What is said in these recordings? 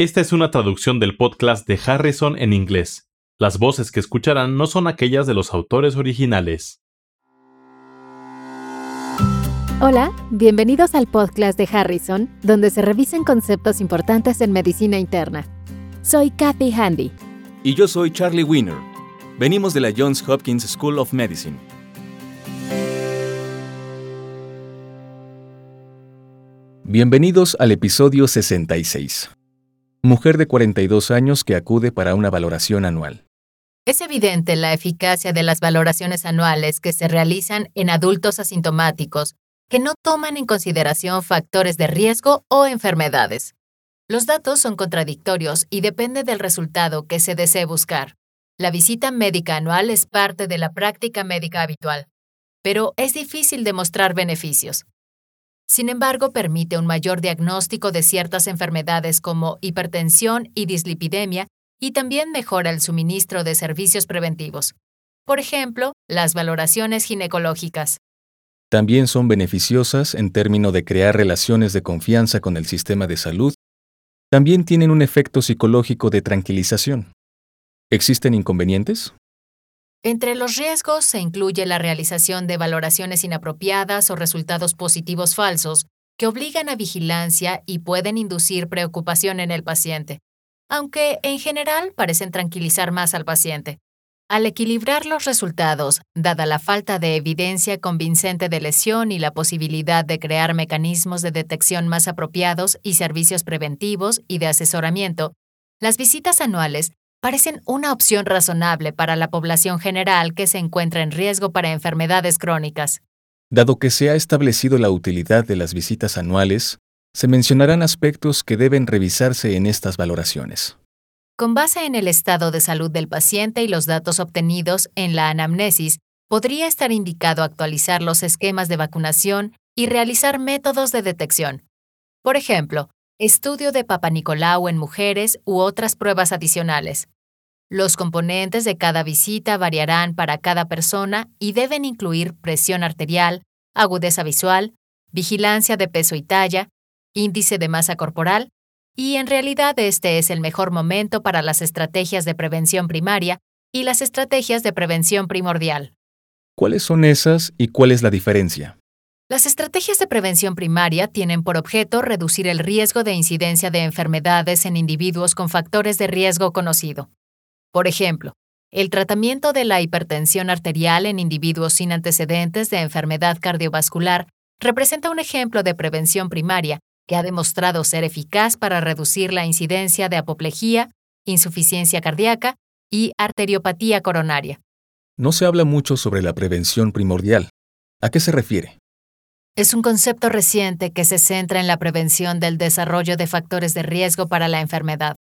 Esta es una traducción del podcast de Harrison en inglés. Las voces que escucharán no son aquellas de los autores originales. Hola, bienvenidos al podcast de Harrison, donde se revisan conceptos importantes en medicina interna. Soy Kathy Handy. Y yo soy Charlie Wiener. Venimos de la Johns Hopkins School of Medicine. Bienvenidos al episodio 66. Mujer de 42 años que acude para una valoración anual. Es evidente la eficacia de las valoraciones anuales que se realizan en adultos asintomáticos que no toman en consideración factores de riesgo o enfermedades. Los datos son contradictorios y depende del resultado que se desee buscar. La visita médica anual es parte de la práctica médica habitual, pero es difícil demostrar beneficios. Sin embargo, permite un mayor diagnóstico de ciertas enfermedades como hipertensión y dislipidemia y también mejora el suministro de servicios preventivos. Por ejemplo, las valoraciones ginecológicas. También son beneficiosas en términos de crear relaciones de confianza con el sistema de salud. También tienen un efecto psicológico de tranquilización. ¿Existen inconvenientes? Entre los riesgos se incluye la realización de valoraciones inapropiadas o resultados positivos falsos que obligan a vigilancia y pueden inducir preocupación en el paciente, aunque en general parecen tranquilizar más al paciente. Al equilibrar los resultados, dada la falta de evidencia convincente de lesión y la posibilidad de crear mecanismos de detección más apropiados y servicios preventivos y de asesoramiento, las visitas anuales parecen una opción razonable para la población general que se encuentra en riesgo para enfermedades crónicas. Dado que se ha establecido la utilidad de las visitas anuales, se mencionarán aspectos que deben revisarse en estas valoraciones. Con base en el estado de salud del paciente y los datos obtenidos en la anamnesis, podría estar indicado actualizar los esquemas de vacunación y realizar métodos de detección. Por ejemplo, estudio de Papa Nicolau en mujeres u otras pruebas adicionales. Los componentes de cada visita variarán para cada persona y deben incluir presión arterial, agudeza visual, vigilancia de peso y talla, índice de masa corporal, y en realidad este es el mejor momento para las estrategias de prevención primaria y las estrategias de prevención primordial. ¿Cuáles son esas y cuál es la diferencia? Las estrategias de prevención primaria tienen por objeto reducir el riesgo de incidencia de enfermedades en individuos con factores de riesgo conocido. Por ejemplo, el tratamiento de la hipertensión arterial en individuos sin antecedentes de enfermedad cardiovascular representa un ejemplo de prevención primaria que ha demostrado ser eficaz para reducir la incidencia de apoplejía, insuficiencia cardíaca y arteriopatía coronaria. No se habla mucho sobre la prevención primordial. ¿A qué se refiere? Es un concepto reciente que se centra en la prevención del desarrollo de factores de riesgo para la enfermedad,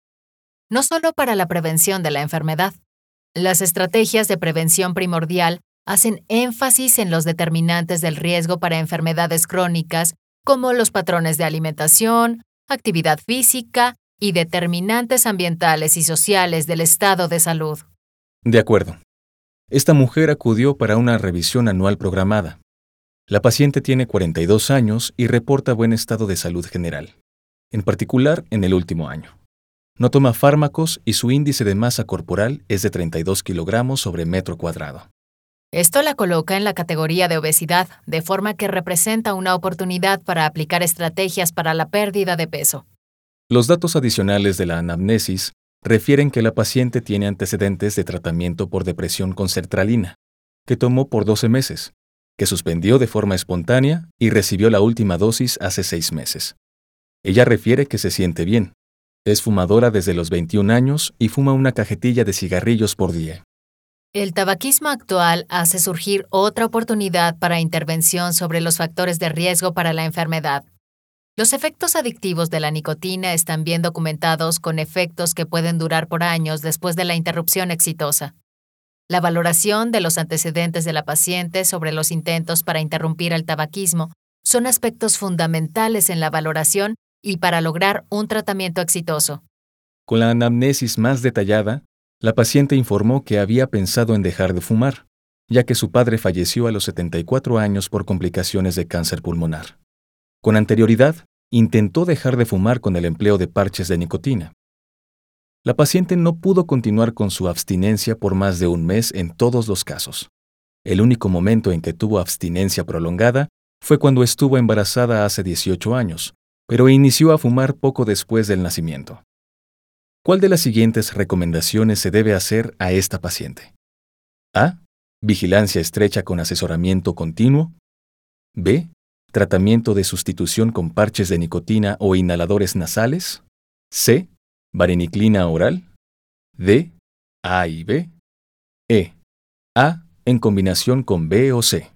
no solo para la prevención de la enfermedad. Las estrategias de prevención primordial hacen énfasis en los determinantes del riesgo para enfermedades crónicas, como los patrones de alimentación, actividad física y determinantes ambientales y sociales del estado de salud. De acuerdo. Esta mujer acudió para una revisión anual programada. La paciente tiene 42 años y reporta buen estado de salud general, en particular en el último año. No toma fármacos y su índice de masa corporal es de 32 kilogramos sobre metro cuadrado. Esto la coloca en la categoría de obesidad, de forma que representa una oportunidad para aplicar estrategias para la pérdida de peso. Los datos adicionales de la anamnesis refieren que la paciente tiene antecedentes de tratamiento por depresión con sertralina, que tomó por 12 meses, que suspendió de forma espontánea y recibió la última dosis hace seis meses. Ella refiere que se siente bien. Es fumadora desde los 21 años y fuma una cajetilla de cigarrillos por día. El tabaquismo actual hace surgir otra oportunidad para intervención sobre los factores de riesgo para la enfermedad. Los efectos adictivos de la nicotina están bien documentados con efectos que pueden durar por años después de la interrupción exitosa. La valoración de los antecedentes de la paciente sobre los intentos para interrumpir el tabaquismo son aspectos fundamentales en la valoración y para lograr un tratamiento exitoso. Con la anamnesis más detallada, la paciente informó que había pensado en dejar de fumar, ya que su padre falleció a los 74 años por complicaciones de cáncer pulmonar. Con anterioridad, intentó dejar de fumar con el empleo de parches de nicotina, La paciente no pudo continuar con su abstinencia por más de un mes en todos los casos. El único momento en que tuvo abstinencia prolongada fue cuando estuvo embarazada hace 18 años, pero inició a fumar poco después del nacimiento. ¿Cuál de las siguientes recomendaciones se debe hacer a esta paciente? A. Vigilancia estrecha con asesoramiento continuo. B. Tratamiento de sustitución con parches de nicotina o inhaladores nasales. C. Vareniclina oral. D. A y B. E. A en combinación con B o C.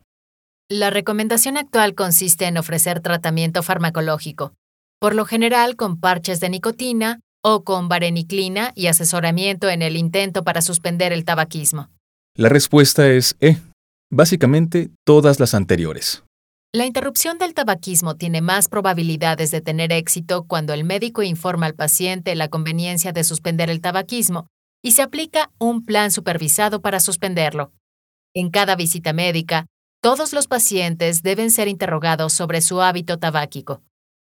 La recomendación actual consiste en ofrecer tratamiento farmacológico, por lo general con parches de nicotina o con vareniclina y asesoramiento en el intento para suspender el tabaquismo. La respuesta es E. Básicamente todas las anteriores. La interrupción del tabaquismo tiene más probabilidades de tener éxito cuando el médico informa al paciente la conveniencia de suspender el tabaquismo y se aplica un plan supervisado para suspenderlo. En cada visita médica, todos los pacientes deben ser interrogados sobre su hábito tabáquico,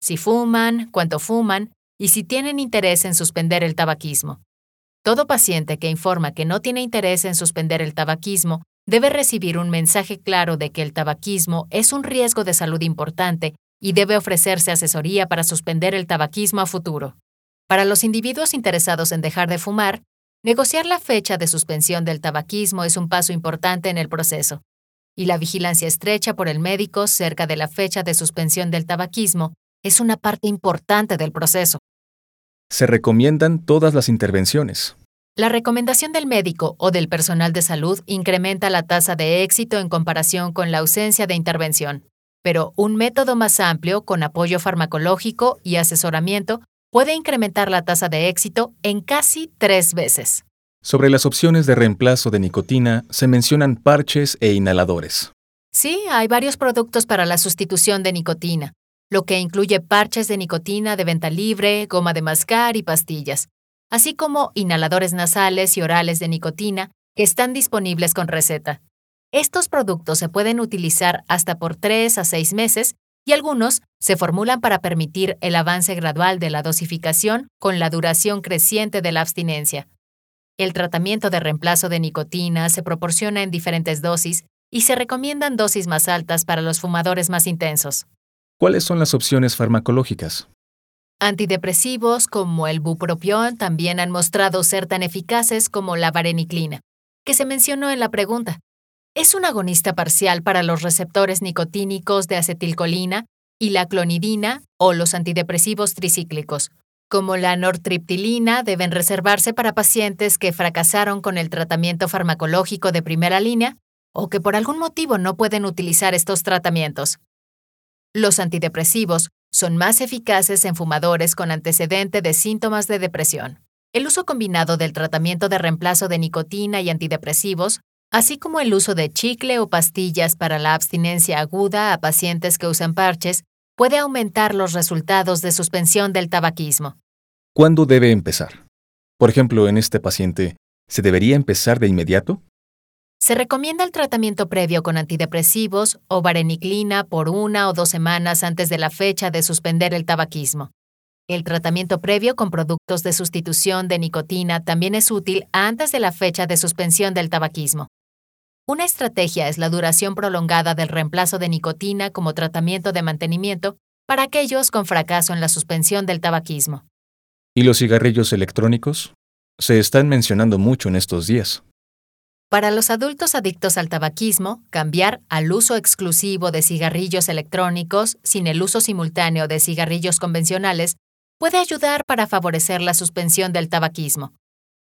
si fuman, cuánto fuman y si tienen interés en suspender el tabaquismo. Todo paciente que informa que no tiene interés en suspender el tabaquismo debe recibir un mensaje claro de que el tabaquismo es un riesgo de salud importante y debe ofrecerse asesoría para suspender el tabaquismo a futuro. Para los individuos interesados en dejar de fumar, negociar la fecha de suspensión del tabaquismo es un paso importante en el proceso, y la vigilancia estrecha por el médico cerca de la fecha de suspensión del tabaquismo es una parte importante del proceso. Se recomiendan todas las intervenciones. La recomendación del médico o del personal de salud incrementa la tasa de éxito en comparación con la ausencia de intervención, pero un método más amplio con apoyo farmacológico y asesoramiento puede incrementar la tasa de éxito en casi tres veces. Sobre las opciones de reemplazo de nicotina se mencionan parches e inhaladores. Sí, hay varios productos para la sustitución de nicotina, lo que incluye parches de nicotina de venta libre, goma de mascar y pastillas, así como inhaladores nasales y orales de nicotina que están disponibles con receta. Estos productos se pueden utilizar hasta por 3 a 6 meses y algunos se formulan para permitir el avance gradual de la dosificación con la duración creciente de la abstinencia. El tratamiento de reemplazo de nicotina se proporciona en diferentes dosis y se recomiendan dosis más altas para los fumadores más intensos. ¿Cuáles son las opciones farmacológicas? Antidepresivos como el bupropión también han mostrado ser tan eficaces como la vareniclina, que se mencionó en la pregunta. Es un agonista parcial para los receptores nicotínicos de acetilcolina y la clonidina o los antidepresivos tricíclicos, como la nortriptilina, deben reservarse para pacientes que fracasaron con el tratamiento farmacológico de primera línea o que por algún motivo no pueden utilizar estos tratamientos. Los antidepresivos son más eficaces en fumadores con antecedente de síntomas de depresión. El uso combinado del tratamiento de reemplazo de nicotina y antidepresivos, así como el uso de chicle o pastillas para la abstinencia aguda a pacientes que usan parches, puede aumentar los resultados de suspensión del tabaquismo. ¿Cuándo debe empezar? Por ejemplo, en este paciente, ¿se debería empezar de inmediato? Se recomienda el tratamiento previo con antidepresivos o vareniclina por una o dos semanas antes de la fecha de suspender el tabaquismo. El tratamiento previo con productos de sustitución de nicotina también es útil antes de la fecha de suspensión del tabaquismo. Una estrategia es la duración prolongada del reemplazo de nicotina como tratamiento de mantenimiento para aquellos con fracaso en la suspensión del tabaquismo. ¿Y los cigarrillos electrónicos? Se están mencionando mucho en estos días. Para los adultos adictos al tabaquismo, cambiar al uso exclusivo de cigarrillos electrónicos sin el uso simultáneo de cigarrillos convencionales puede ayudar para favorecer la suspensión del tabaquismo,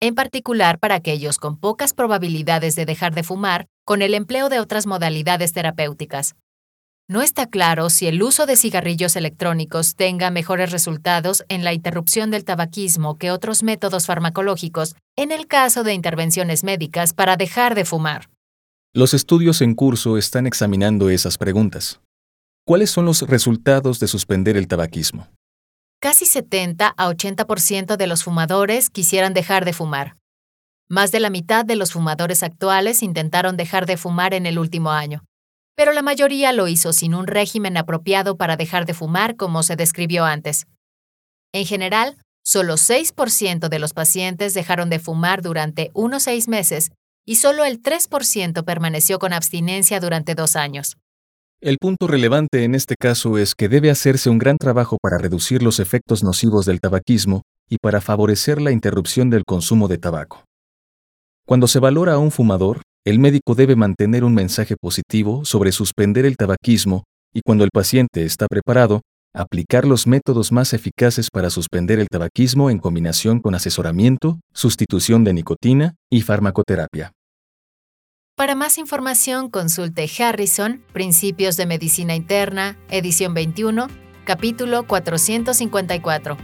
en particular para aquellos con pocas probabilidades de dejar de fumar con el empleo de otras modalidades terapéuticas. No está claro si el uso de cigarrillos electrónicos tenga mejores resultados en la interrupción del tabaquismo que otros métodos farmacológicos en el caso de intervenciones médicas para dejar de fumar. Los estudios en curso están examinando esas preguntas. ¿Cuáles son los resultados de suspender el tabaquismo? Casi 70 a 80% de los fumadores quisieran dejar de fumar. Más de la mitad de los fumadores actuales intentaron dejar de fumar en el último año pero la mayoría lo hizo sin un régimen apropiado para dejar de fumar como se describió antes. En general, solo 6% de los pacientes dejaron de fumar durante unos seis meses y solo el 3% permaneció con abstinencia durante dos años. El punto relevante en este caso es que debe hacerse un gran trabajo para reducir los efectos nocivos del tabaquismo y para favorecer la interrupción del consumo de tabaco. Cuando se valora a un fumador, el médico debe mantener un mensaje positivo sobre suspender el tabaquismo y cuando el paciente está preparado, aplicar los métodos más eficaces para suspender el tabaquismo en combinación con asesoramiento, sustitución de nicotina y farmacoterapia. Para más información, consulte Harrison, Principios de Medicina Interna, edición 21, capítulo 454.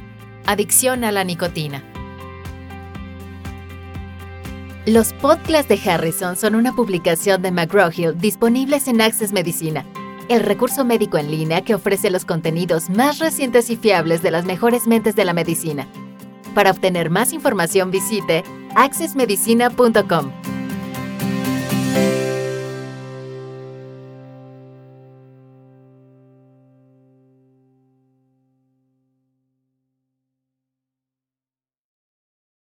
Adicción a la nicotina. Los podcasts de Harrison son una publicación de McGraw-Hill disponibles en Access Medicina, el recurso médico en línea que ofrece los contenidos más recientes y fiables de las mejores mentes de la medicina. Para obtener más información visite accessmedicina.com.